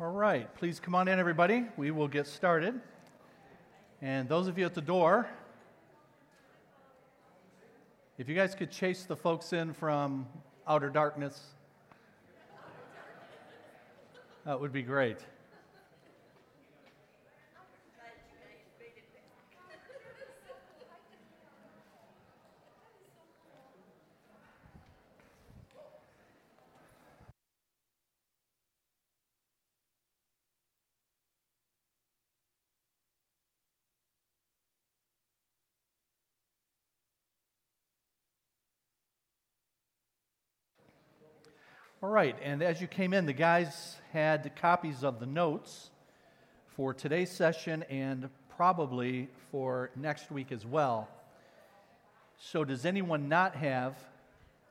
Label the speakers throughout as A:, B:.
A: All right, please come on in, everybody. We will get started. And those of you at the door, if you guys could chase the folks in from outer darkness, that would be great. All right, and as you came in, the guys had copies of the notes for today's session and probably for next week as well. So, does anyone not have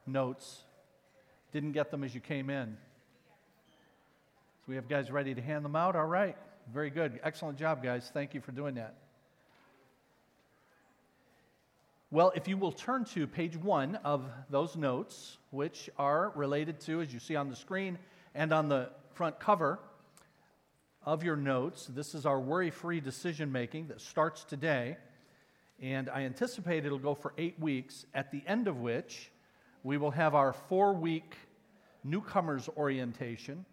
A: notes? Didn't get them as you came in? So, we have guys ready to hand them out? All right, very good. Excellent job, guys. Thank you for doing that. Well, if you will turn to page one of those notes, which are related to, as you see on the screen and on the front cover of your notes, this is our worry free decision making that starts today. And I anticipate it'll go for eight weeks, at the end of which we will have our four week newcomers orientation.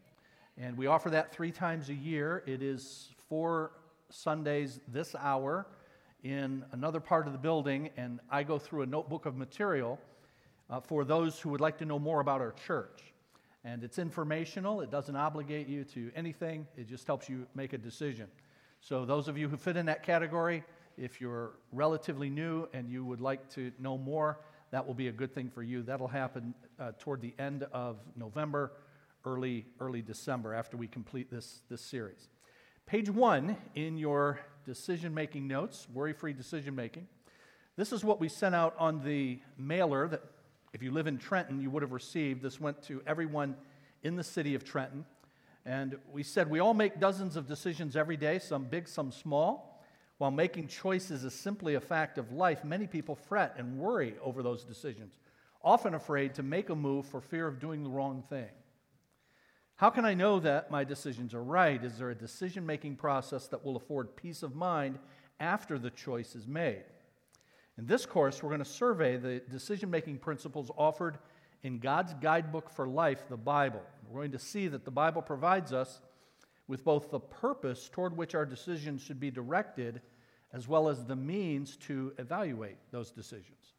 A: And we offer that three times a year. It is four Sundays this hour in another part of the building, and I go through a notebook of material uh, for those who would like to know more about our church. And it's informational, it doesn't obligate you to anything, it just helps you make a decision. So, those of you who fit in that category, if you're relatively new and you would like to know more, that will be a good thing for you. That'll happen uh, toward the end of November, early, early December, after we complete this, this series. Page one in your decision making notes, worry free decision making. This is what we sent out on the mailer that, if you live in Trenton, you would have received. This went to everyone in the city of Trenton. And we said we all make dozens of decisions every day, some big, some small. While making choices is simply a fact of life, many people fret and worry over those decisions, often afraid to make a move for fear of doing the wrong thing. How can I know that my decisions are right? Is there a decision making process that will afford peace of mind after the choice is made? In this course, we're going to survey the decision making principles offered in God's guidebook for life, the Bible. We're going to see that the Bible provides us with both the purpose toward which our decisions should be directed, as well as the means to evaluate those decisions.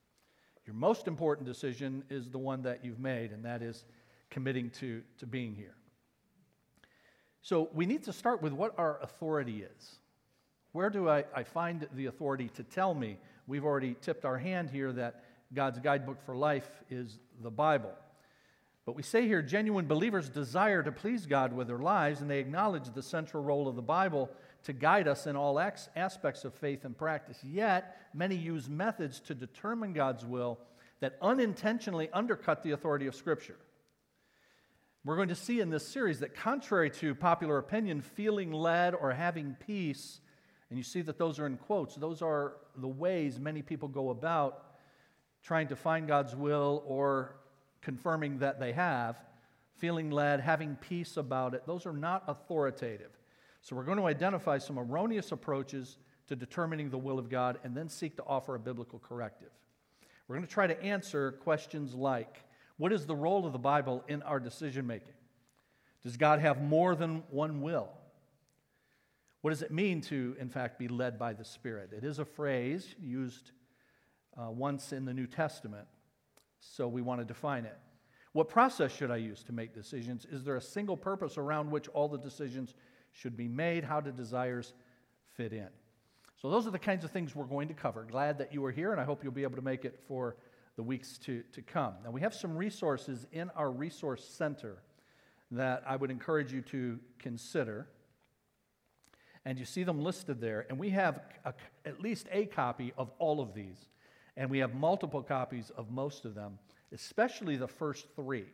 A: Your most important decision is the one that you've made, and that is committing to, to being here. So we need to start with what our authority is. Where do I, I find the authority to tell me? We've already tipped our hand here that God's guidebook for life is the Bible. But we say here genuine believers desire to please God with their lives, and they acknowledge the central role of the Bible to guide us in all aspects of faith and practice. Yet, many use methods to determine God's will that unintentionally undercut the authority of Scripture. We're going to see in this series that, contrary to popular opinion, feeling led or having peace, and you see that those are in quotes, those are the ways many people go about trying to find God's will or confirming that they have. Feeling led, having peace about it, those are not authoritative. So we're going to identify some erroneous approaches to determining the will of God and then seek to offer a biblical corrective. We're going to try to answer questions like what is the role of the Bible in our decision making? Does God have more than one will? What does it mean to, in fact, be led by the Spirit? It is a phrase used uh, once in the New Testament, so we want to define it. What process should I use to make decisions? Is there a single purpose around which all the decisions should be made? How do desires fit in? So, those are the kinds of things we're going to cover. Glad that you are here, and I hope you'll be able to make it for the weeks to, to come. Now, we have some resources in our resource center that I would encourage you to consider. And you see them listed there. And we have a, at least a copy of all of these. And we have multiple copies of most of them, especially the first three.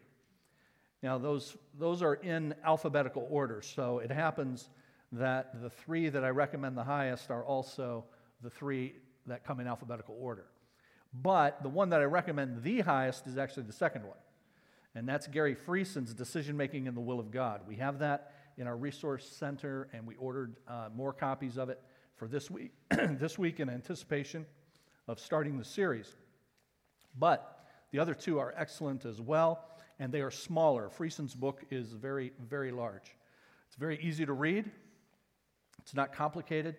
A: Now, those, those are in alphabetical order. So it happens that the three that I recommend the highest are also the three that come in alphabetical order. But the one that I recommend the highest is actually the second one. And that's Gary Friesen's Decision Making in the Will of God. We have that in our resource center, and we ordered uh, more copies of it for this week, this week in anticipation of starting the series. But the other two are excellent as well, and they are smaller. Friesen's book is very, very large. It's very easy to read. It's not complicated,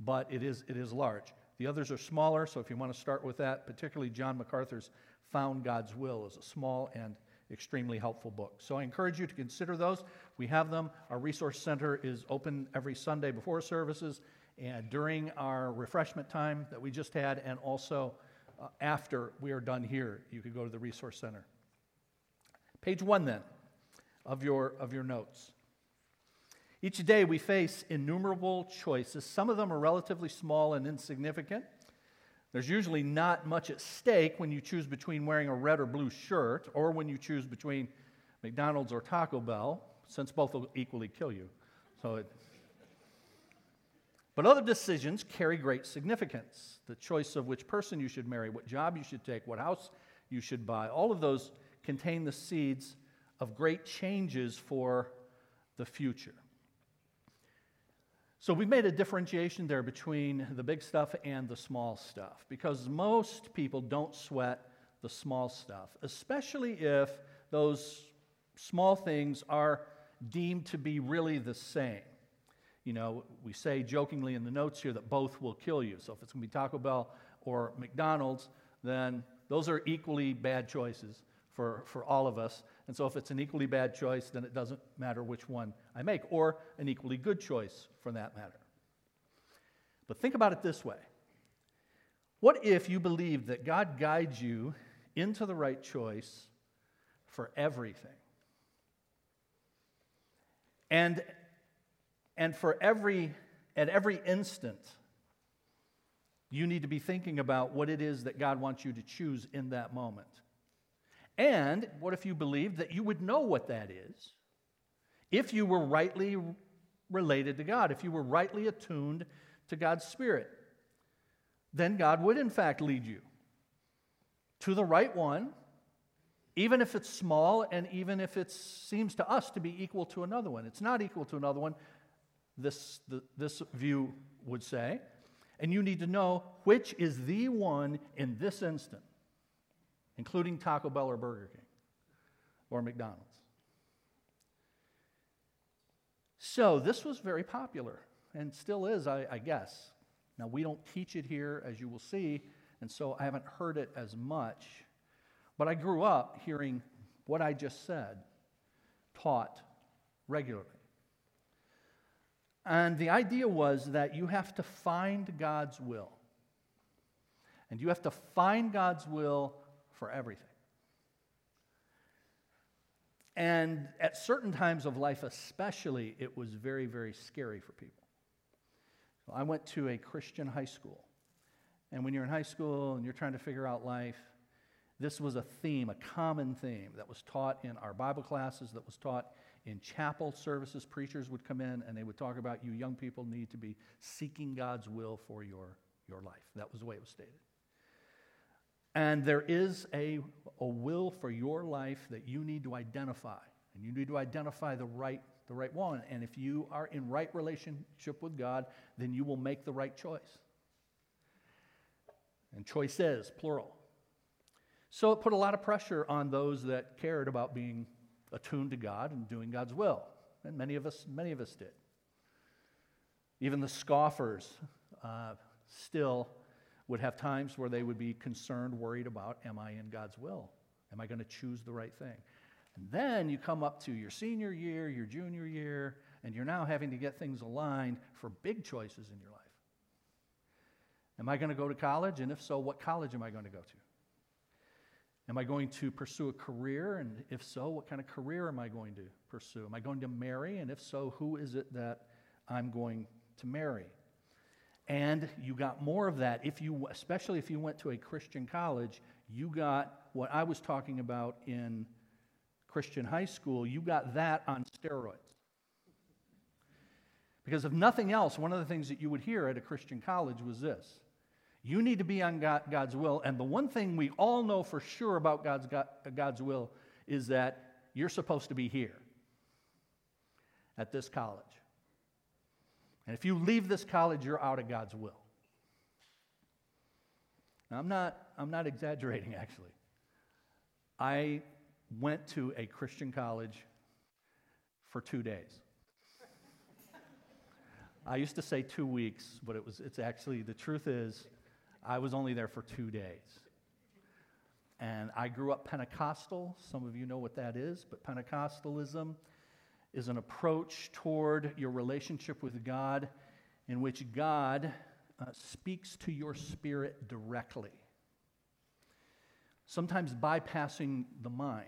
A: but it is, it is large. The others are smaller, so if you want to start with that, particularly John MacArthur's Found God's Will is a small and extremely helpful book. So I encourage you to consider those. We have them. Our resource center is open every Sunday before services and during our refreshment time that we just had, and also uh, after we are done here. You could go to the resource center. Page one, then, of your, of your notes. Each day we face innumerable choices. Some of them are relatively small and insignificant. There's usually not much at stake when you choose between wearing a red or blue shirt or when you choose between McDonald's or Taco Bell, since both will equally kill you. So it, but other decisions carry great significance. The choice of which person you should marry, what job you should take, what house you should buy, all of those contain the seeds of great changes for the future. So we've made a differentiation there between the big stuff and the small stuff because most people don't sweat the small stuff, especially if those small things are deemed to be really the same. You know, we say jokingly in the notes here that both will kill you. So if it's going to be Taco Bell or McDonald's, then those are equally bad choices for, for all of us. And so if it's an equally bad choice, then it doesn't matter which one I make, or an equally good choice for that matter. But think about it this way What if you believe that God guides you into the right choice for everything? And and for every, at every instant, you need to be thinking about what it is that God wants you to choose in that moment. And what if you believed that you would know what that is if you were rightly related to God, if you were rightly attuned to God's Spirit? Then God would, in fact, lead you to the right one, even if it's small and even if it seems to us to be equal to another one. It's not equal to another one this, the, this view would say. And you need to know which is the one in this instant, including Taco Bell or Burger King or McDonald's. So this was very popular and still is, I, I, guess. Now, we don't teach it here, as you will see, and so I haven't heard it as much. But I grew up hearing what I just said taught regularly. And the idea was that you have to find God's will. And you have to find God's will for everything. And at certain times of life, especially, it was very, very scary for people. So I went to a Christian high school. And when you're in high school and you're trying to figure out life, this was a theme, a common theme that was taught in our Bible classes, that was taught in chapel services, preachers would come in and they would talk about you young people need to be seeking God's will for your, your life. That was the way it was stated. And there is a, a will for your life that you need to identify. And you need to identify the right, the right one. And if you are in right relationship with God, then you will make the right choice. And choices, plural. So it put a lot of pressure on those that cared about being attuned to God and doing God's will. And many of us, many of us did. Even the scoffers uh, still would have times where they would be concerned, worried about, am I in God's will? Am I going to choose the right thing? And then you come up to your senior year, your junior year, and you're now having to get things aligned for big choices in your life. Am I going to go to college? And if so, what college am I going to go to? Am I going to pursue a career? And if so, what kind of career am I going to pursue? Am I going to marry? And if so, who is it that I'm going to marry? And you got more of that if you, especially if you went to a Christian college, you got what I was talking about in Christian high school, you got that on steroids. Because if nothing else, one of the things that you would hear at a Christian college was this you need to be on God's will. And the one thing we all know for sure about God's, God's will is that you're supposed to be here. at this college. And if you leave this college, you're out of God's will. Now, I'm not, I'm not exaggerating, actually. I went to a Christian college for two days. I used to say two weeks, but it was, it's actually, the truth is, I was only there for two days. And I grew up Pentecostal. Some of you know what that is, but Pentecostalism is an approach toward your relationship with God in which God uh, speaks to your spirit directly, sometimes bypassing the mind,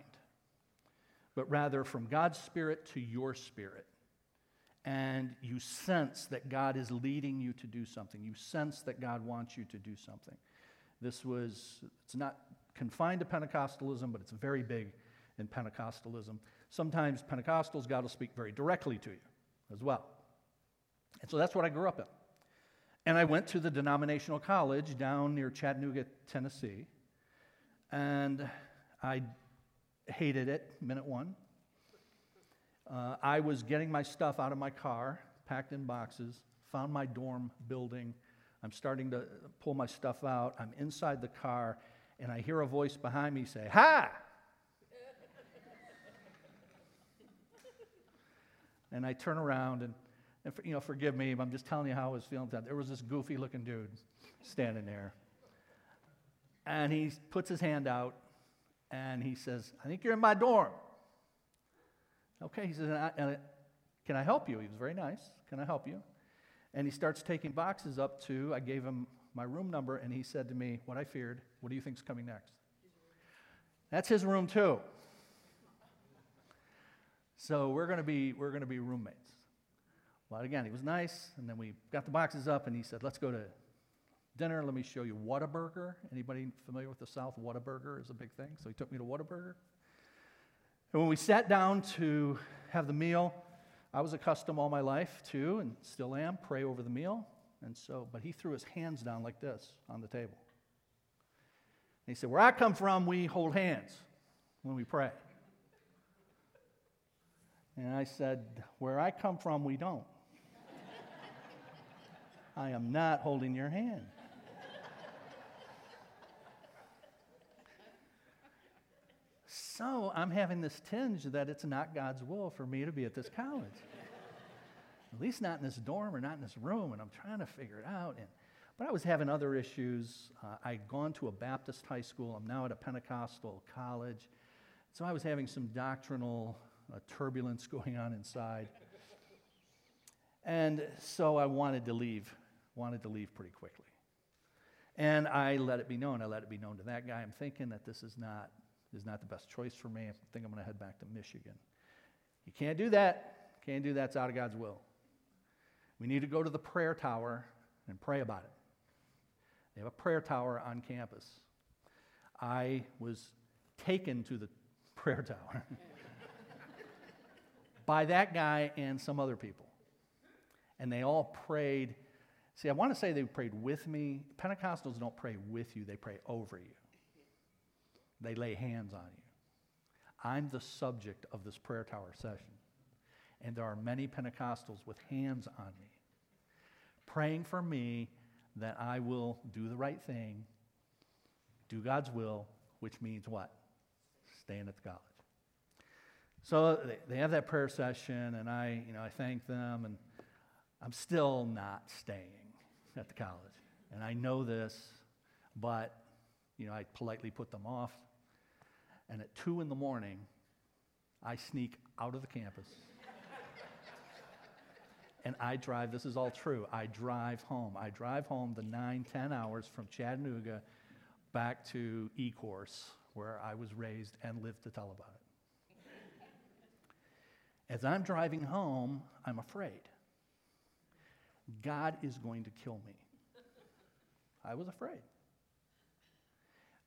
A: but rather from God's spirit to your spirit. And you sense that God is leading you to do something. You sense that God wants you to do something. This was, it's not confined to Pentecostalism, but it's very big in Pentecostalism. Sometimes Pentecostals, God will speak very directly to you as well. And so that's what I grew up in. And I went to the denominational college down near Chattanooga, Tennessee. And I hated it, minute one. Uh, I was getting my stuff out of my car, packed in boxes, found my dorm building. I'm starting to pull my stuff out. I'm inside the car, and I hear a voice behind me say, Hi! And I turn around and and you know, forgive me, I'm just telling you how I was feeling. There was this goofy looking dude standing there. And he puts his hand out and he says, I think you're in my dorm. Okay, he says, uh, Can I help you? He was very nice. Can I help you? And he starts taking boxes up to, I gave him my room number, and he said to me, What I feared, what do you think's coming next? That's his room, too. So we're going to be, we're going to be roommates. Well, again, he was nice, and then we got the boxes up, and he said, "Let's go to dinner. Let me show you Whataburger. Anybody familiar with the South? Whataburger is a big thing. So he took me to Whataburger. And when we sat down to have the meal, I was accustomed all my life to, and still am, pray over the meal. And so, but he threw his hands down like this on the table. And he said, Where I come from, we hold hands when we pray. And I said, Where I come from, we don't. I am not holding your hand. so I'm having this tinge that it's not God's will for me to be at this college. At least not in this dorm or not in this room, and I'm trying to figure it out. And, but I was having other issues. Uh, I'd gone to a Baptist high school. I'm now at a Pentecostal college. So I was having some doctrinal uh, turbulence going on inside. And so I wanted to leave wanted to leave pretty quickly. And I let it be known. I let it be known to that guy. I'm thinking that this is not, is not the best choice for me. I think I'm going to head back to Michigan. You can't do that. Can't do that. It's out of God's will. We need to go to the prayer tower and pray about it. They have a prayer tower on campus. I was taken to the prayer tower by that guy and some other people. And they all prayed See, I want to say they prayed with me. Pentecostals don't pray with you, they pray over you. They lay hands on you. I'm the subject of this prayer tower session. And there are many Pentecostals with hands on me, praying for me that I will do the right thing, do God's will, which means what? Staying at the college. So they, have that prayer session, and I, you know, I thank them, and I'm still not staying at the college. And I know this, but, you know, I politely put them off. And at 2 in the morning, I sneak out of the campus. and I drive, this is all true, I drive home. I drive home the nine, ten hours from Chattanooga back to Ecorse, where I was raised and lived to tell about it. As I'm driving home, I'm afraid. God is going to kill me. I was afraid.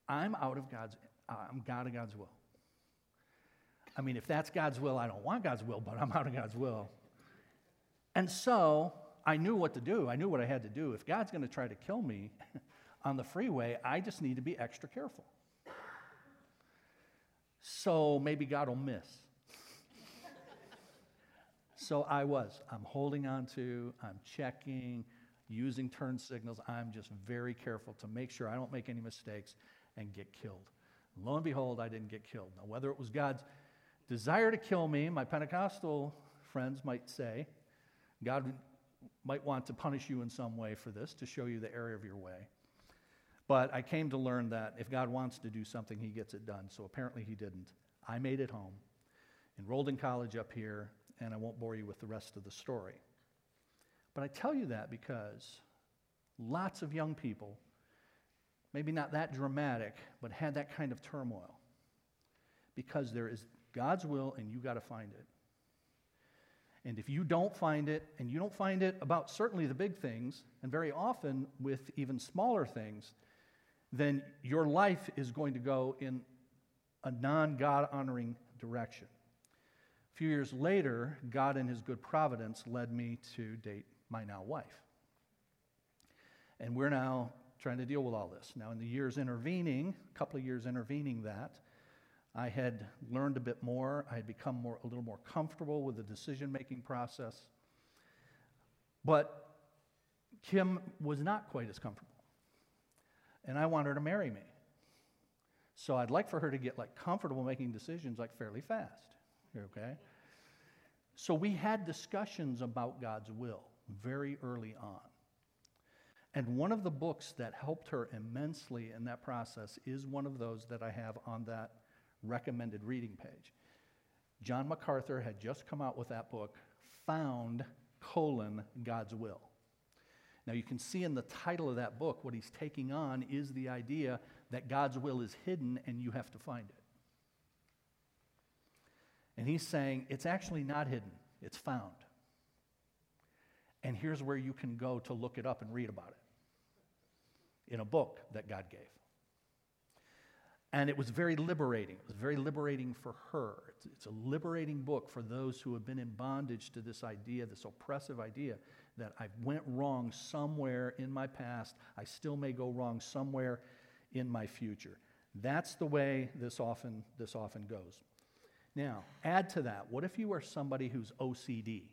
A: I'm out of God's, uh, I'm out of God's will. I mean, if that's God's will, I don't want God's will, but I'm out of God's will. And so I knew what to do. I knew what I had to do. If God's going to try to kill me on the freeway, I just need to be extra careful. So maybe God will miss. So I was. I'm holding on to, I'm checking, using turn signals. I'm just very careful to make sure I don't make any mistakes and get killed. Lo and behold, I didn't get killed. Now, whether it was God's desire to kill me, my Pentecostal friends might say, God might want to punish you in some way for this to show you the error of your way. But I came to learn that if God wants to do something, he gets it done. So apparently he didn't. I made it home, enrolled in college up here, and I won't bore you with the rest of the story. But I tell you that because lots of young people, maybe not that dramatic, but had that kind of turmoil. Because there is God's will and you got to find it. And if you don't find it, and you don't find it about certainly the big things, and very often with even smaller things, then your life is going to go in a non God honoring direction. A few years later, God, in His good providence, led me to date my now wife. And we're now trying to deal with all this. Now, in the years intervening, a couple of years intervening that, I had learned a bit more. I had become more, a little more comfortable with the decision making process. But Kim was not quite as comfortable. And I want her to marry me. So I'd like for her to get like comfortable making decisions like fairly fast. Okay? So we had discussions about God's will very early on. And one of the books that helped her immensely in that process is one of those that I have on that recommended reading page. John MacArthur had just come out with that book, Found, colon, God's Will. Now you can see in the title of that book, what he's taking on is the idea that God's will is hidden and you have to find it. And he's saying it's actually not hidden, it's found. And here's where you can go to look it up and read about it in a book that God gave. And it was very liberating. It was very liberating for her. It's, it's, a liberating book for those who have been in bondage to this idea, this oppressive idea that I went wrong somewhere in my past. I still may go wrong somewhere in my future. That's the way this often, this often goes. Now, add to that, what if you are somebody who's OCD?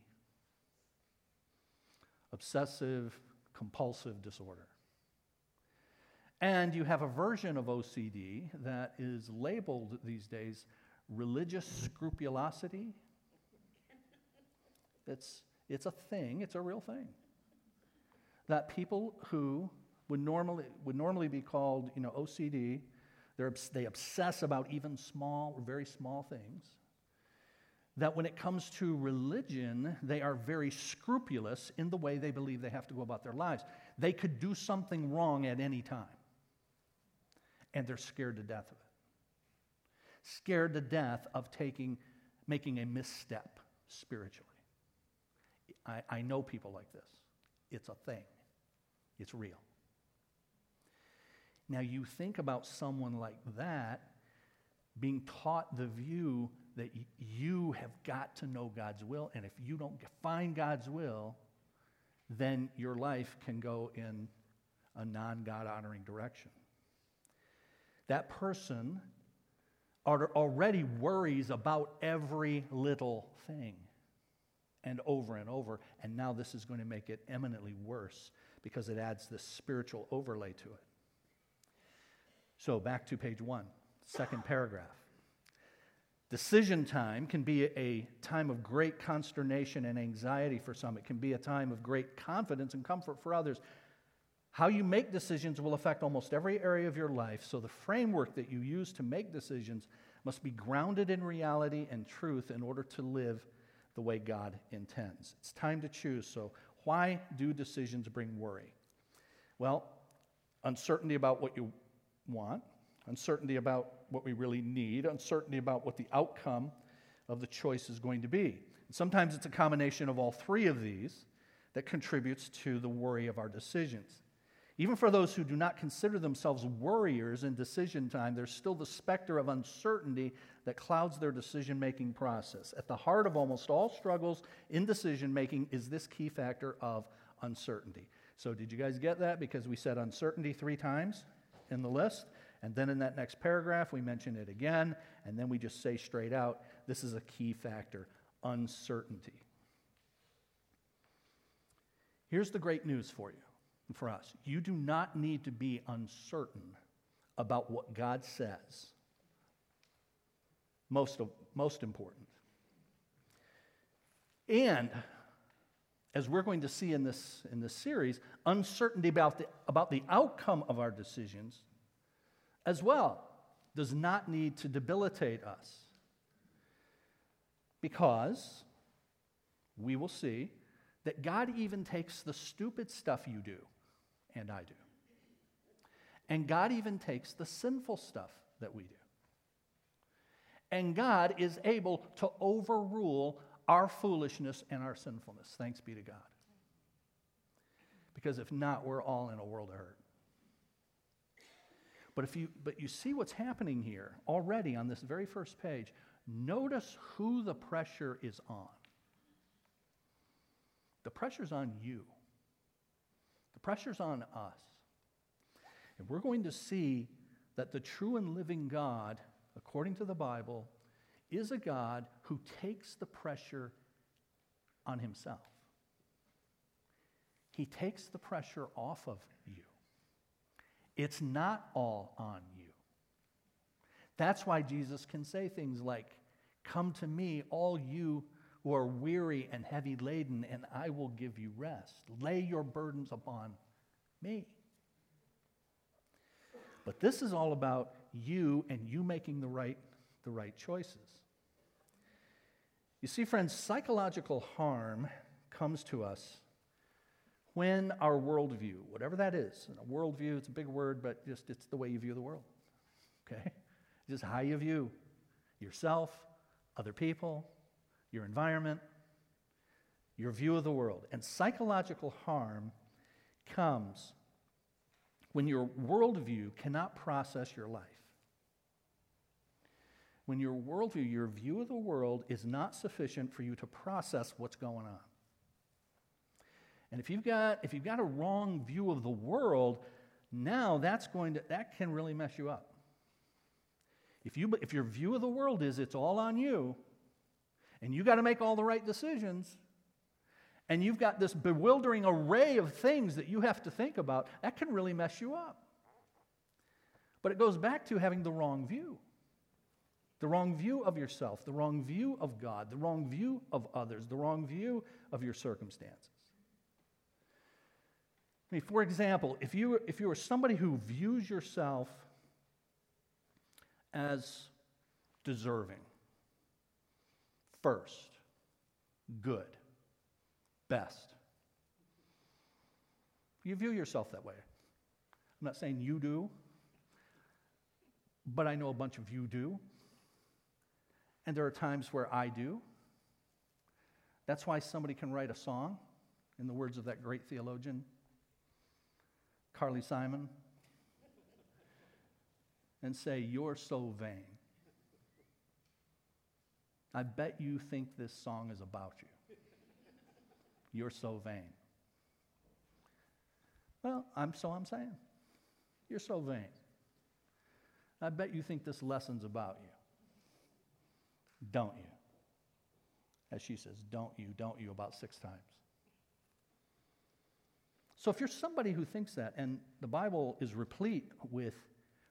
A: Obsessive compulsive disorder. And you have a version of OCD that is labeled these days religious scrupulosity. It's, it's a thing, it's a real thing. That people who would normally, would normally be called you know, OCD, they obsess about even small, or very small things. That when it comes to religion, they are very scrupulous in the way they believe they have to go about their lives. They could do something wrong at any time and they're scared to death of it. Scared to death of taking, making a misstep spiritually. I, I know people like this. It's a thing, it's real. Now, you think about someone like that being taught the view that you have got to know God's will, and if you don't find God's will, then your life can go in a non God honoring direction that person already worries about every little thing and over and over. And now this is going to make it eminently worse because it adds this spiritual overlay to it. So back to page one, second paragraph. Decision time can be a time of great consternation and anxiety for some. It can be a time of great confidence and comfort for others. How you make decisions will affect almost every area of your life, so the framework that you use to make decisions must be grounded in reality and truth in order to live the way God intends. It's time to choose. So, why do decisions bring worry? Well, uncertainty about what you want, uncertainty about what we really need, uncertainty about what the outcome of the choice is going to be. And sometimes it's a combination of all three of these that contributes to the worry of our decisions. Even for those who do not consider themselves worriers in decision time, there's still the specter of uncertainty that clouds their decision making process. At the heart of almost all struggles in decision making is this key factor of uncertainty. So, did you guys get that? Because we said uncertainty three times in the list. And then in that next paragraph, we mention it again. And then we just say straight out this is a key factor uncertainty. Here's the great news for you and for us you do not need to be uncertain about what God says. Most, most important. And as we're going to see in this, in this series, uncertainty about the, about the outcome of our decisions as well does not need to debilitate us. Because we will see that God even takes the stupid stuff you do, and I do. And God even takes the sinful stuff that we do. And God is able to overrule our foolishness and our sinfulness. Thanks be to God. Because if not, we're all in a world of hurt. But if you but you see what's happening here already on this very first page, notice who the pressure is on. The pressure's on you. The pressure's on us. And we're going to see that the true and living God, according to the Bible, is a God who takes the pressure on himself. He takes the pressure off of you. It's not all on you. That's why Jesus can say things like, Come to me, all you who are weary and heavy laden, and I will give you rest. Lay your burdens upon me. But this is all about you and you making the right, the right choices. You see, friends, psychological harm comes to us when our worldview, whatever that is, and a worldview, it's a big word, but just it's the way you view the world. Okay? Just how you view yourself, other people, your environment, your view of the world. And psychological harm comes when your worldview cannot process your life. When your worldview, your view of the world, is not sufficient for you to process what's going on. And if you've got, if you've got a wrong view of the world, now that's going to, that can really mess you up. If, you, if your view of the world is it's all on you, and you've got to make all the right decisions, and you've got this bewildering array of things that you have to think about, that can really mess you up. But it goes back to having the wrong view the wrong view of yourself, the wrong view of God, the wrong view of others, the wrong view of your circumstances. I mean, for example, if you, if you are somebody who views yourself as deserving, first, good, best. You view yourself that way. I'm not saying you do, but I know a bunch of you do. And there are times where I do. That's why somebody can write a song, in the words of that great theologian, Carly Simon, and say, You're so vain. I bet you think this song is about you. You're so vain. Well, I'm so I'm saying. You're so vain. I bet you think this lesson's about you. Don't you? As she says, don't you, don't you, about six times. So if you're somebody who thinks that, and the Bible is replete with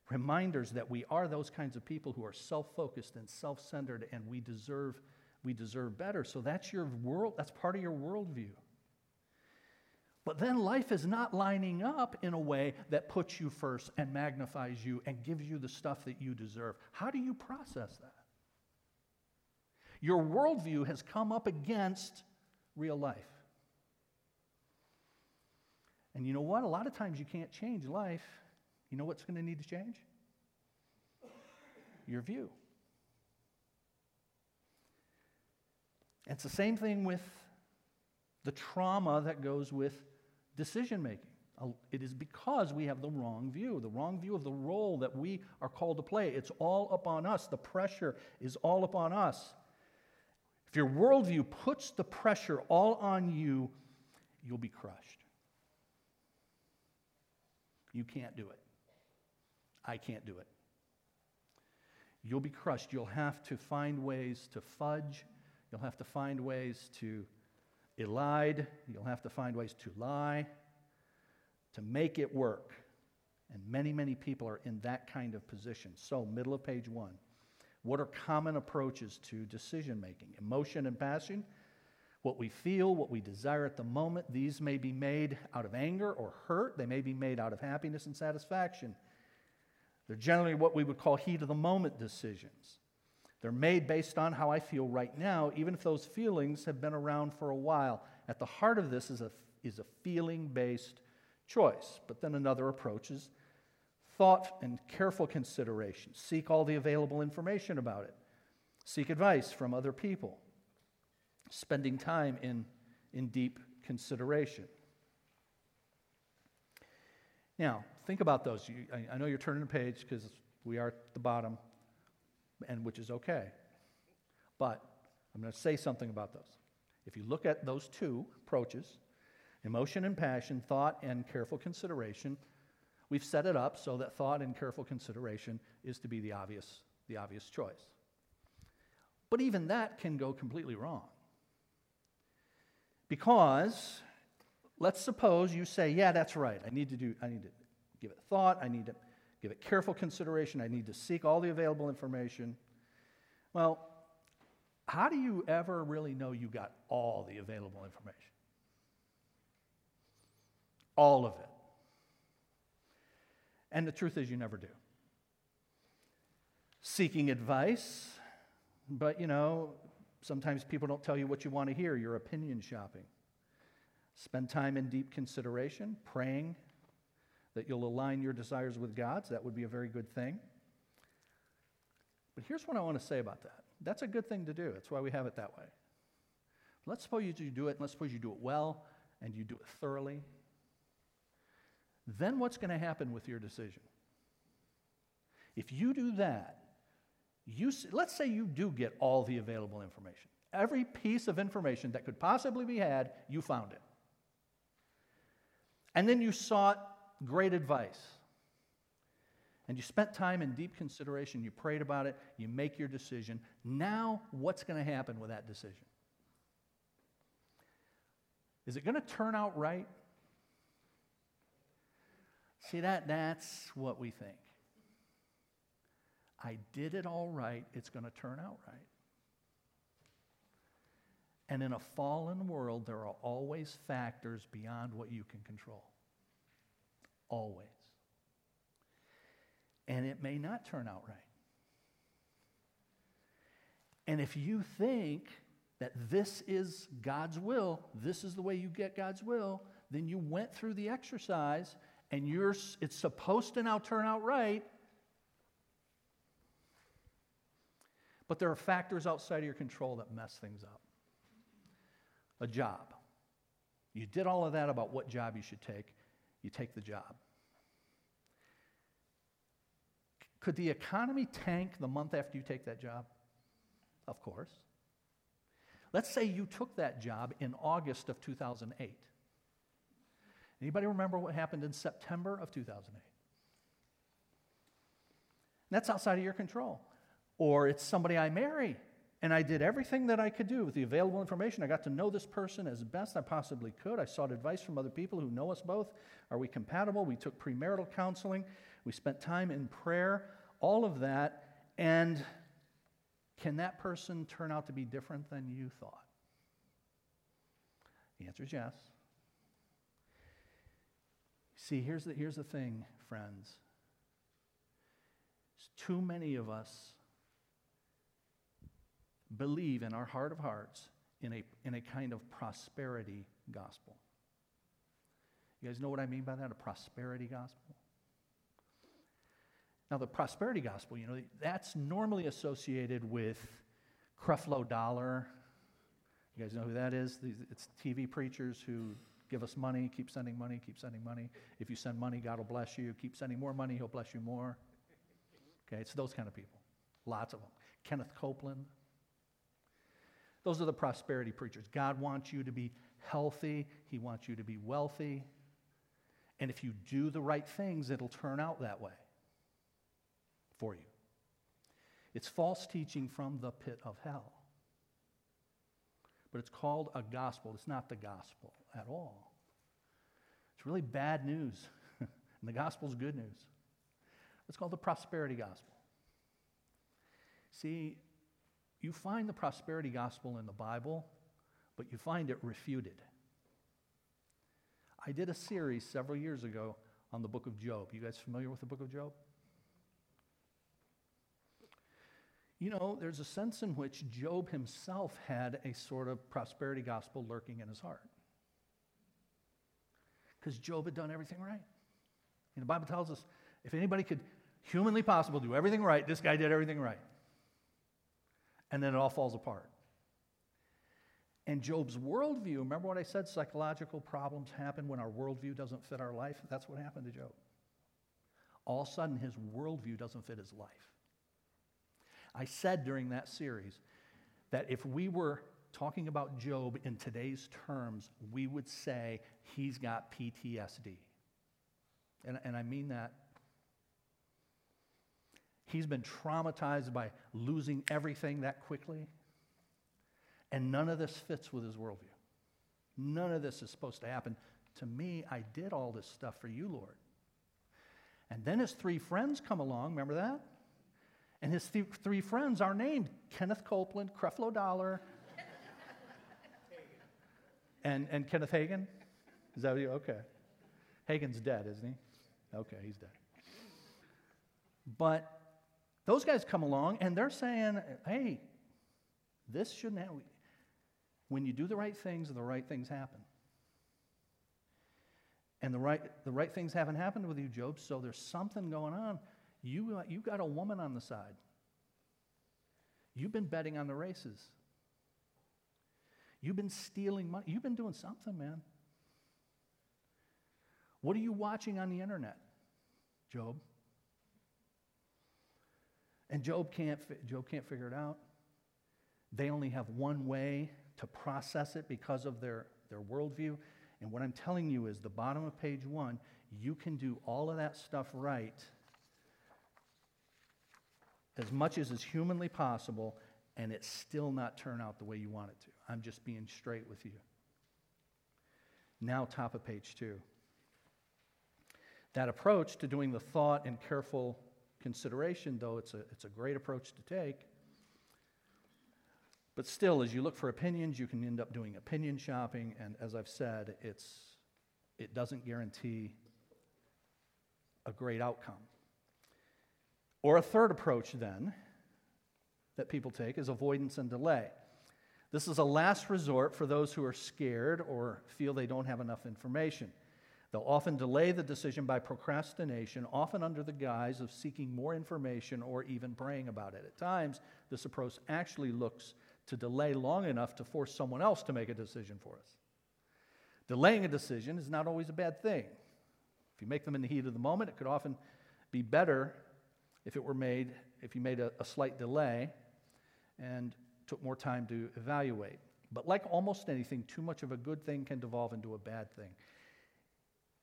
A: reminders that we are those kinds of people who are self-focused and self-centered and we deserve we deserve better so that's your world that's part of your worldview but then life is not lining up in a way that puts you first and magnifies you and gives you the stuff that you deserve how do you process that your worldview has come up against real life and you know what a lot of times you can't change life you know what's going to need to change? Your view. It's the same thing with the trauma that goes with decision making. It is because we have the wrong view, the wrong view of the role that we are called to play. It's all upon us. The pressure is all upon us. If your worldview puts the pressure all on you, you'll be crushed. You can't do it. I can't do it. You'll be crushed. You'll have to find ways to fudge. You'll have to find ways to elide, you'll have to find ways to lie, to make it work. And many, many people are in that kind of position. So, middle of page one. What are common approaches to decision making? Emotion and passion. What we feel, what we desire at the moment, these may be made out of anger or hurt. They may be made out of happiness and satisfaction. They're generally what we would call heat of the moment decisions. They're made based on how I feel right now, even if those feelings have been around for a while. At the heart of this is a, is a feeling based choice. But then another approach is thought and careful consideration. Seek all the available information about it. Seek advice from other people. Spending time in, in deep consideration. Now, think about those. You, I, I, know you're turning the page because we are at the bottom, and which is okay. But I'm going to say something about those. If you look at those two approaches, emotion and passion, thought and careful consideration, We've set it up so that thought and careful consideration is to be the obvious, the obvious choice. But even that can go completely wrong. Because let's suppose you say, yeah, that's right. I need to do, I need to give it thought, I need to give it careful consideration, I need to seek all the available information. Well, how do you ever really know you got all the available information? All of it. And the truth is, you never do. Seeking advice, but you know, sometimes people don't tell you what you want to hear. You're opinion shopping. Spend time in deep consideration, praying that you'll align your desires with God's. That would be a very good thing. But here's what I want to say about that that's a good thing to do. That's why we have it that way. Let's suppose you do it, and let's suppose you do it well, and you do it thoroughly, then what's going to happen with your decision? If you do that, you, let's say you do get all the available information. Every piece of information that could possibly be had, you found it. And then you sought great advice. And you spent time in deep consideration, you prayed about it, you make your decision. Now, what's going to happen with that decision? Is it going to turn out right? See, that, that's what we think. I did it all right, it's going to turn out right. And in a fallen world, there are always factors beyond what you can control. Always. And it may not turn out right. And if you think that this is God's will, this is the way you get God's will, then you went through the exercise and you're, it's supposed to now turn out right, but there are factors outside of your control that mess things up. A job. You did all of that about what job you should take, you take the job. Could the economy tank the month after you take that job? Of course. Let's say you took that job in August of 2008. Anybody remember what happened in September of 2008? That's outside of your control. Or it's somebody I marry, and I did everything that I could do with the available information. I got to know this person as best I possibly could. I sought advice from other people who know us both. Are we compatible? We took premarital counseling. We spent time in prayer. All of that. And can that person turn out to be different than you thought? The answer is yes. See, here's the, here's the thing, friends. Too many of us believe in our heart of hearts in a, in a kind of prosperity gospel. You guys know what I mean by that? A prosperity gospel? Now, the prosperity gospel, you know, that's normally associated with Creflo Dollar. You guys know who that is? It's TV preachers who Give us money, keep sending money, keep sending money. If you send money, God will bless you. Keep sending more money, He'll bless you more. Okay, it's those kind of people. Lots of them. Kenneth Copeland. Those are the prosperity preachers. God wants you to be healthy, He wants you to be wealthy. And if you do the right things, it'll turn out that way for you. It's false teaching from the pit of hell. But it's called a gospel. It's not the gospel at all. It's really bad news, and the gospel is good news. It's called the prosperity gospel. See, you find the prosperity gospel in the Bible, but you find it refuted. I did a series several years ago on the book of Job. You guys familiar with the book of Job? You know, there's a sense in which Job himself had a sort of prosperity gospel lurking in his heart. Because Job had done everything right. And the Bible tells us if anybody could humanly possible do everything right, this guy did everything right. And then it all falls apart. And Job's worldview, remember what I said? Psychological problems happen when our worldview doesn't fit our life. That's what happened to Job. All of a sudden, his worldview doesn't fit his life. I said during that series that if we were talking about Job in today's terms, we would say he's got PTSD. And, and I mean that. He's been traumatized by losing everything that quickly. And none of this fits with his worldview. None of this is supposed to happen to me. I did all this stuff for you, Lord. And then his three friends come along. Remember that? And his th- three friends are named Kenneth Copeland, Creflo Dollar, and, and Kenneth Hagin. Is that you? Okay. Hagin's dead, isn't he? Okay, he's dead. But those guys come along and they're saying, hey, this shouldn't happen. When you do the right things, the right things happen. And the right, the right things haven't happened with you, Job, so there's something going on. You, uh, you got a woman on the side. You've been betting on the races. You've been stealing money. You've been doing something, man. What are you watching on the internet, Job? And Job can't, Job can't figure it out. They only have one way to process it because of their, their worldview. And what I'm telling you is the bottom of page one, you can do all of that stuff right as much as is humanly possible, and it still not turn out the way you want it to. I'm just being straight with you. Now, top of page two. That approach to doing the thought and careful consideration, though it's a, it's a great approach to take, but still, as you look for opinions, you can end up doing opinion shopping, and as I've said, it's, it doesn't guarantee a great outcome. Or a third approach, then, that people take is avoidance and delay. This is a last resort for those who are scared or feel they don't have enough information. They'll often delay the decision by procrastination, often under the guise of seeking more information or even praying about it. At times, this approach actually looks to delay long enough to force someone else to make a decision for us. Delaying a decision is not always a bad thing. If you make them in the heat of the moment, it could often be better if it were made, if you made a, a slight delay and took more time to evaluate. But like almost anything, too much of a good thing can devolve into a bad thing.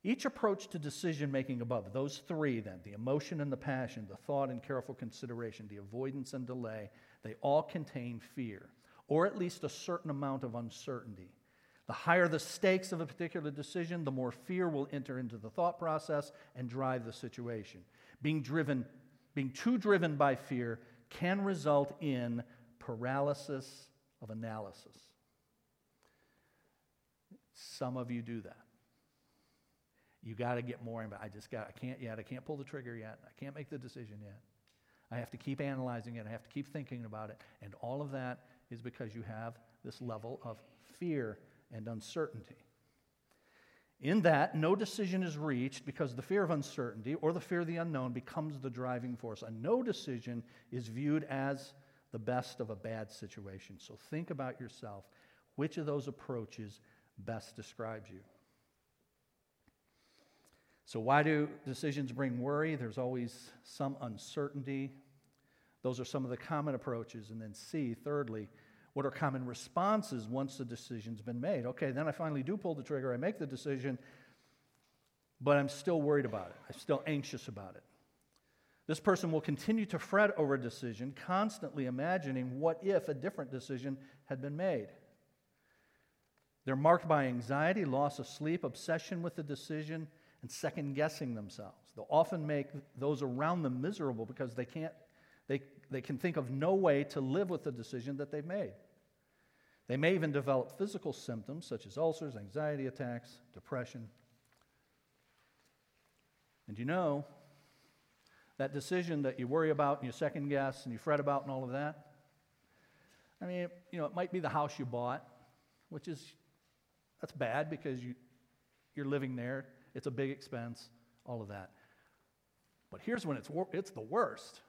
A: Each approach to decision making above, those three then, the emotion and the passion, the thought and careful consideration, the avoidance and delay, they all contain fear, or at least a certain amount of uncertainty. The higher the stakes of a particular decision, the more fear will enter into the thought process and drive the situation. Being driven being too driven by fear can result in paralysis of analysis. Some of you do that. You got to get more. I just got. I can't yet. I can't pull the trigger yet. I can't make the decision yet. I have to keep analyzing it. I have to keep thinking about it. And all of that is because you have this level of fear and uncertainty. In that, no decision is reached because the fear of uncertainty or the fear of the unknown becomes the driving force. A no decision is viewed as the best of a bad situation. So think about yourself. Which of those approaches best describes you? So, why do decisions bring worry? There's always some uncertainty. Those are some of the common approaches. And then, C, thirdly, what are common responses once the decision's been made? Okay, then I finally do pull the trigger, I make the decision, but I'm still worried about it. I'm still anxious about it. This person will continue to fret over a decision, constantly imagining what if a different decision had been made. They're marked by anxiety, loss of sleep, obsession with the decision, and second guessing themselves. They'll often make those around them miserable because they can't they, they can think of no way to live with the decision that they've made. They may even develop physical symptoms such as ulcers, anxiety attacks, depression. And you know, that decision that you worry about and you second guess and you fret about and all of that, I mean, you know, it might be the house you bought, which is, that's bad because you, you're living there. It's a big expense, all of that. But here's when it's, it's the worst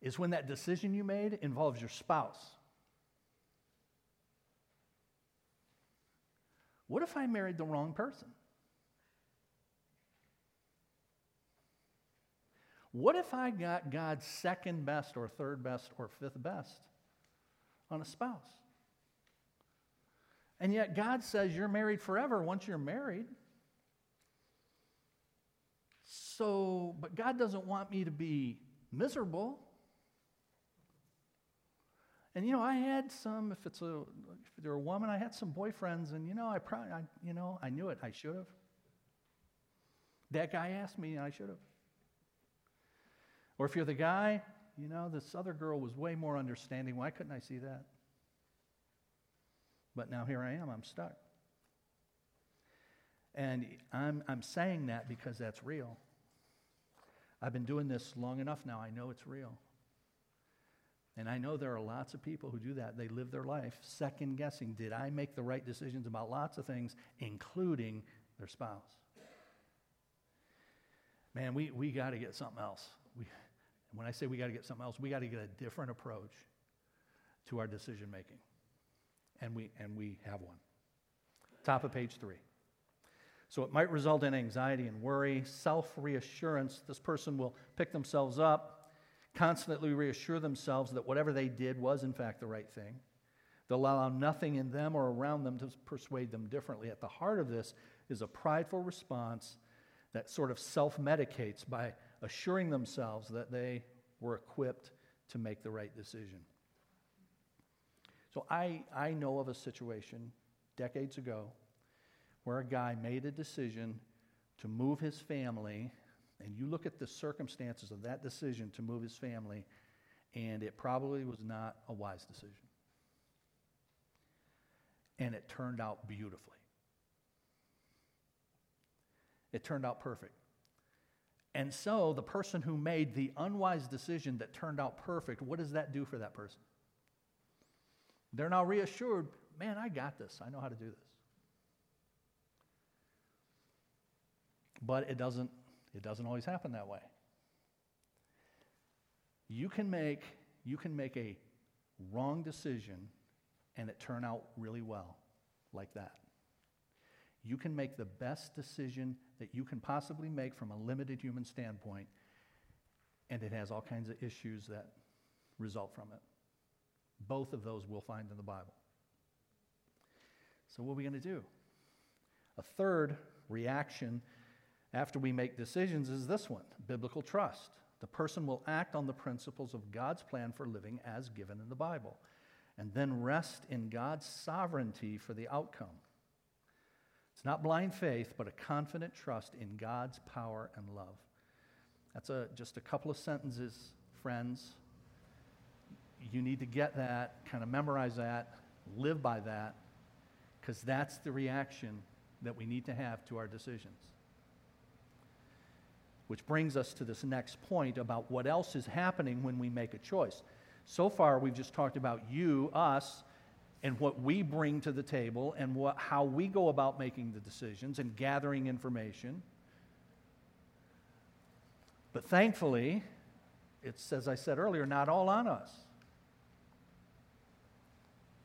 A: is when that decision you made involves your spouse. What if I married the wrong person? What if I got God's second best or third best or fifth best on a spouse? And yet God says you're married forever once you're married. So, but God doesn't want me to be miserable. And you know, I had some. If it's a, if they're a woman, I had some boyfriends, and you know, I probably, I, you know, I knew it. I should have. That guy asked me, and I should have. Or if you're the guy, you know, this other girl was way more understanding. Why couldn't I see that? But now here I am. I'm stuck. And I'm, I'm saying that because that's real. I've been doing this long enough now. I know it's real. And I know there are lots of people who do that. They live their life second guessing did I make the right decisions about lots of things, including their spouse? Man, we, we got to get something else. We, when I say we got to get something else, we got to get a different approach to our decision making. And we, and we have one. Top of page three. So it might result in anxiety and worry, self reassurance. This person will pick themselves up constantly reassure themselves that whatever they did was, in fact, the right thing. They'll allow nothing in them or around them to persuade them differently. At the heart of this is a prideful response that sort of self medicates by assuring themselves that they were equipped to make the right decision. So I, I know of a situation decades ago where a guy made a decision to move his family and you look at the circumstances of that decision to move his family, and it probably was not a wise decision. And it turned out beautifully. It turned out perfect. And so, the person who made the unwise decision that turned out perfect, what does that do for that person? They're now reassured man, I got this. I know how to do this. But it doesn't it doesn't always happen that way. You can make, you can make a wrong decision and it turn out really well, like that. You can make the best decision that you can possibly make from a limited human standpoint, and it has all kinds of issues that result from it. Both of those we'll find in the Bible. So, what are we going to do? A third reaction after we make decisions is this one biblical trust. The person will act on the principles of God's plan for living as given in the Bible, and then rest in God's sovereignty for the outcome. It's not blind faith, but a confident trust in God's power and love. That's a, just a couple of sentences, friends. You need to get that, kind of memorize that, live by that, because that's the reaction that we need to have to our decisions. Which brings us to this next point about what else is happening when we make a choice. So far, we've just talked about you, us, and what we bring to the table and what, how we go about making the decisions and gathering information. But thankfully, it's, as I said earlier, not all on us.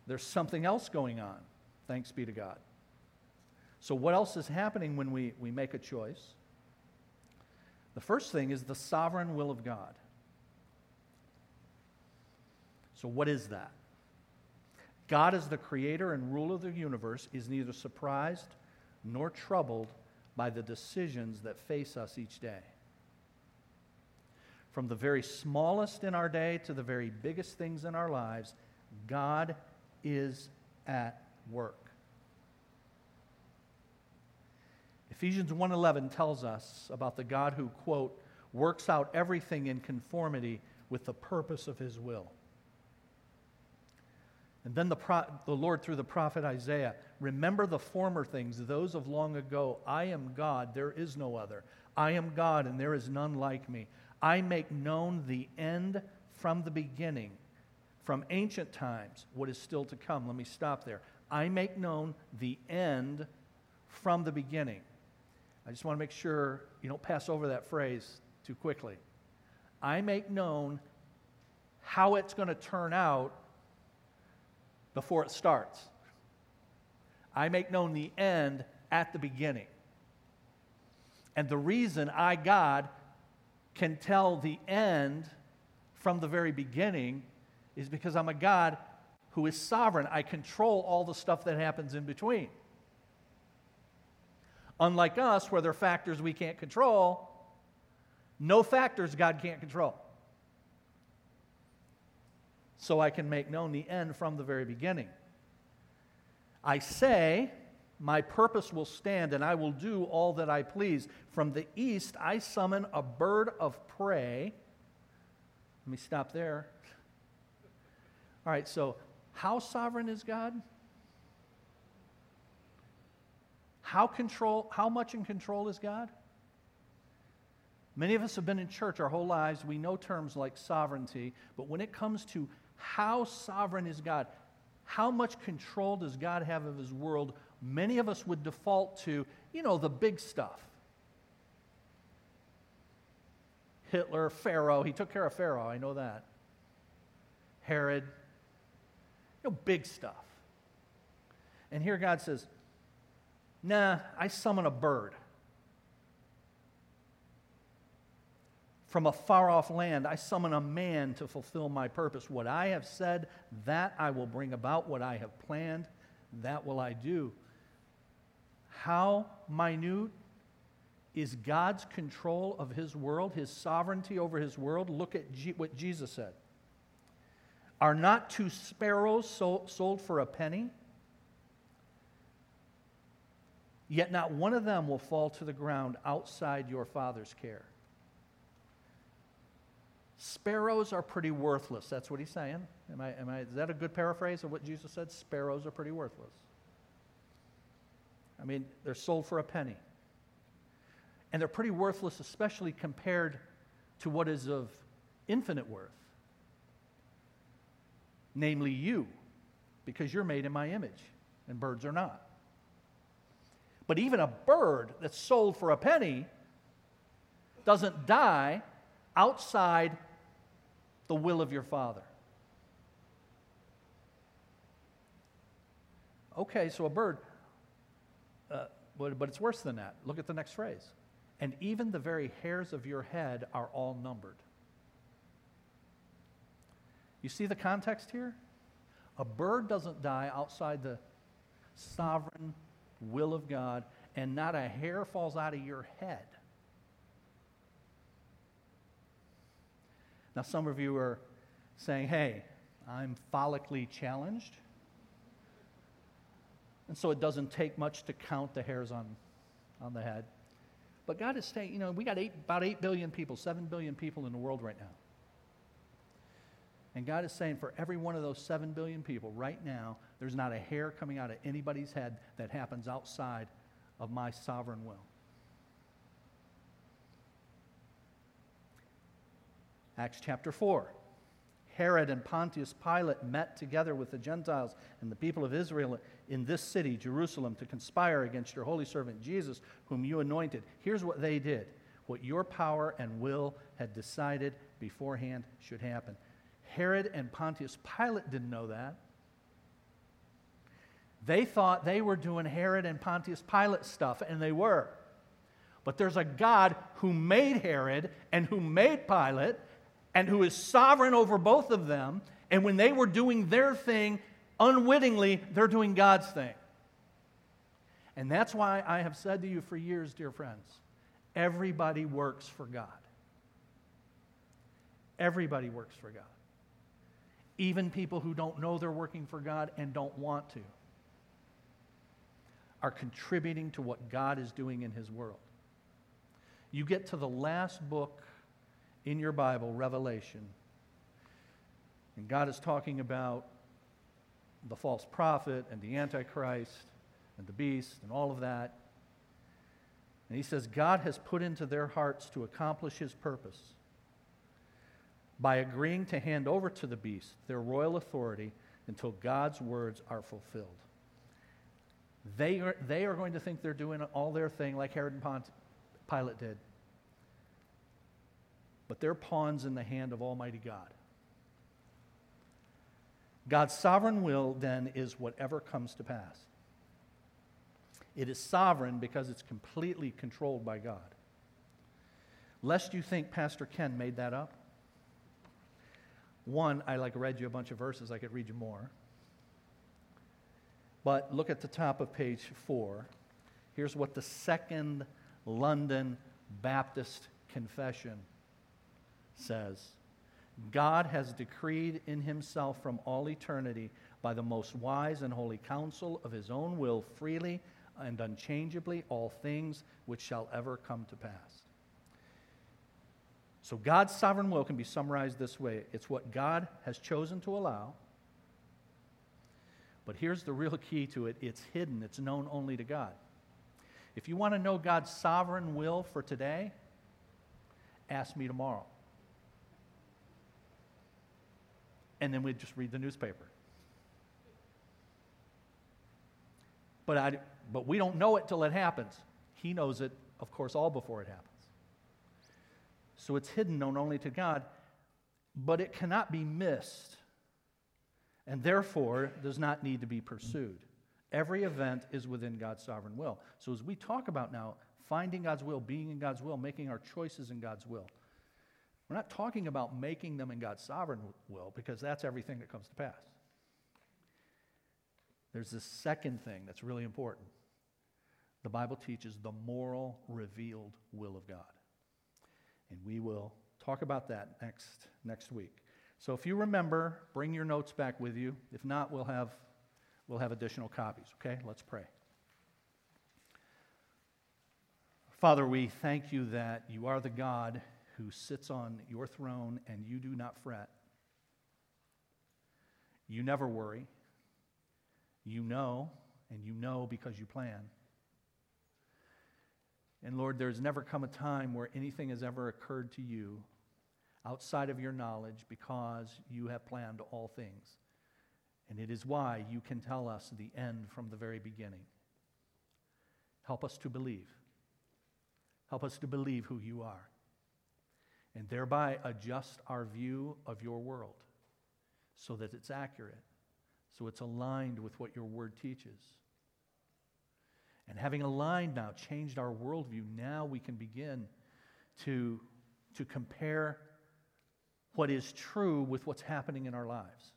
A: There's something else going on. Thanks be to God. So, what else is happening when we, we make a choice? The first thing is the sovereign will of God. So, what is that? God, as the creator and ruler of the universe, is neither surprised nor troubled by the decisions that face us each day. From the very smallest in our day to the very biggest things in our lives, God is at work. Ephesians 1:11 tells us about the God who quote works out everything in conformity with the purpose of his will. And then the, pro- the Lord, through the prophet Isaiah, remember the former things, those of long ago. I am God, there is no other. I am God, and there is none like me. I make known the end from the beginning, from ancient times, what is still to come. Let me stop there. I make known the end from the beginning. I just want to make sure you don't pass over that phrase too quickly. I make known how it's going to turn out before it starts. I make known the end at the beginning. And the reason I, God, can tell the end from the very beginning is because I'm a God who is sovereign. I control all the stuff that happens in between. Unlike us, where there are factors we can't control, no factors God can't control. So I can make known the end from the very beginning. I say, My purpose will stand, and I will do all that I please. From the east, I summon a bird of prey. Let me stop there. All right, so how sovereign is God? How control how much in control is God? Many of us have been in church our whole lives. We know terms like sovereignty, but when it comes to how sovereign is God, how much control does God have of his world, many of us would default to, you know, the big stuff. Hitler, Pharaoh, he took care of Pharaoh, I know that. Herod, you know, big stuff. And here God says, Nah, I summon a bird. From a far off land, I summon a man to fulfill my purpose. What I have said, that I will bring about. What I have planned, that will I do. How minute is God's control of his world, his sovereignty over his world? Look at G- what Jesus said. Are not two sparrows sold for a penny? Yet not one of them will fall to the ground outside your Father's care. Sparrows are pretty worthless. That's what he's saying. Am I, am I, is that a good paraphrase of what Jesus said? Sparrows are pretty worthless. I mean, they're sold for a penny. And they're pretty worthless, especially compared to what is of infinite worth, namely you, because you're made in my image, and birds are not. But even a bird that's sold for a penny doesn't die outside the will of your Father. Okay, so a bird, uh, but, but it's worse than that. Look at the next phrase. And even the very hairs of your head are all numbered. You see the context here? A bird doesn't die outside the sovereign will of God, and not a hair falls out of your head. Now, some of you are saying, hey, I'm follically challenged. And so it doesn't take much to count the hairs on, on the head. But God is saying, you know, we got eight, about 8 billion people, 7 billion people in the world right now. And God is saying, for every one of those 7 billion people right now, there's not a hair coming out of anybody's head that happens outside of my sovereign will. Acts chapter 4. Herod and Pontius Pilate met together with the Gentiles and the people of Israel in this city, Jerusalem, to conspire against your holy servant Jesus, whom you anointed. Here's what they did what your power and will had decided beforehand should happen. Herod and Pontius Pilate didn't know that. They thought they were doing Herod and Pontius Pilate stuff, and they were. But there's a God who made Herod and who made Pilate and who is sovereign over both of them. And when they were doing their thing, unwittingly, they're doing God's thing. And that's why I have said to you for years, dear friends, everybody works for God. Everybody works for God. Even people who don't know they're working for God and don't want to are contributing to what God is doing in His world. You get to the last book in your Bible, Revelation, and God is talking about the false prophet and the Antichrist and the beast and all of that. And he says, God has put into their hearts to accomplish his purpose by agreeing to hand over to the beast their royal authority until God's words are fulfilled. They are, they are going to think they're doing all their thing like Herod and Pont, Pilate did. But they're pawns in the hand of Almighty God. God's sovereign will, then, is whatever comes to pass. It is sovereign because it's completely controlled by God. Lest you think Pastor Ken made that up. One, I like read you a bunch of verses, I could read you more. But look at the top of page four. Here's what the Second London Baptist Confession says God has decreed in himself from all eternity by the most wise and holy counsel of his own will freely and unchangeably all things which shall ever come to pass. So God's sovereign will can be summarized this way it's what God has chosen to allow. But here's the real key to it it's hidden, it's known only to God. If you want to know God's sovereign will for today, ask me tomorrow. and then we'd just read the newspaper. But, I, but we don't know it till it happens. He knows it, of course, all before it happens. So it's hidden, known only to God, but it cannot be missed, and therefore does not need to be pursued. Every event is within God's sovereign will. So as we talk about now, finding God's will, being in God's will, making our choices in God's will, we're not talking about making them in God's sovereign will because that's everything that comes to pass. There's this second thing that's really important. The Bible teaches the moral, revealed will of God. And we will talk about that next, next week. So if you remember, bring your notes back with you. If not, we'll have, we'll have additional copies. Okay? Let's pray. Father, we thank you that you are the God who sits on your throne and you do not fret. You never worry. You know, and you know because you plan. And Lord, there's never come a time where anything has ever occurred to you outside of your knowledge because you have planned all things. And it is why you can tell us the end from the very beginning. Help us to believe. Help us to believe who you are and thereby adjust our view of your world so that it's accurate, so it's aligned with what your word teaches. And having aligned now, changed our worldview, now we can begin to, to compare what is true with what's happening in our lives.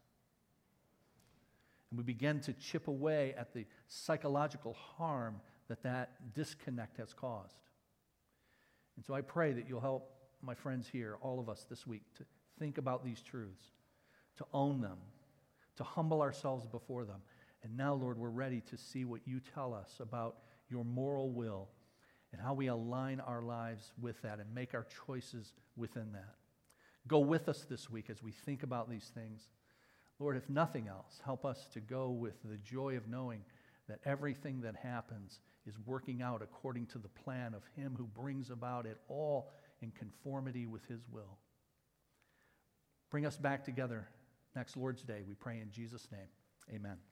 A: And we begin to chip away at the psychological harm that that disconnect has caused. And so I pray that you'll help my friends here, all of us this week, to think about these truths, to own them, to humble ourselves before them. And now, Lord, we're ready to see what you tell us about your moral will and how we align our lives with that and make our choices within that. Go with us this week as we think about these things. Lord, if nothing else, help us to go with the joy of knowing that everything that happens is working out according to the plan of Him who brings about it all in conformity with His will. Bring us back together next Lord's Day, we pray in Jesus' name. Amen.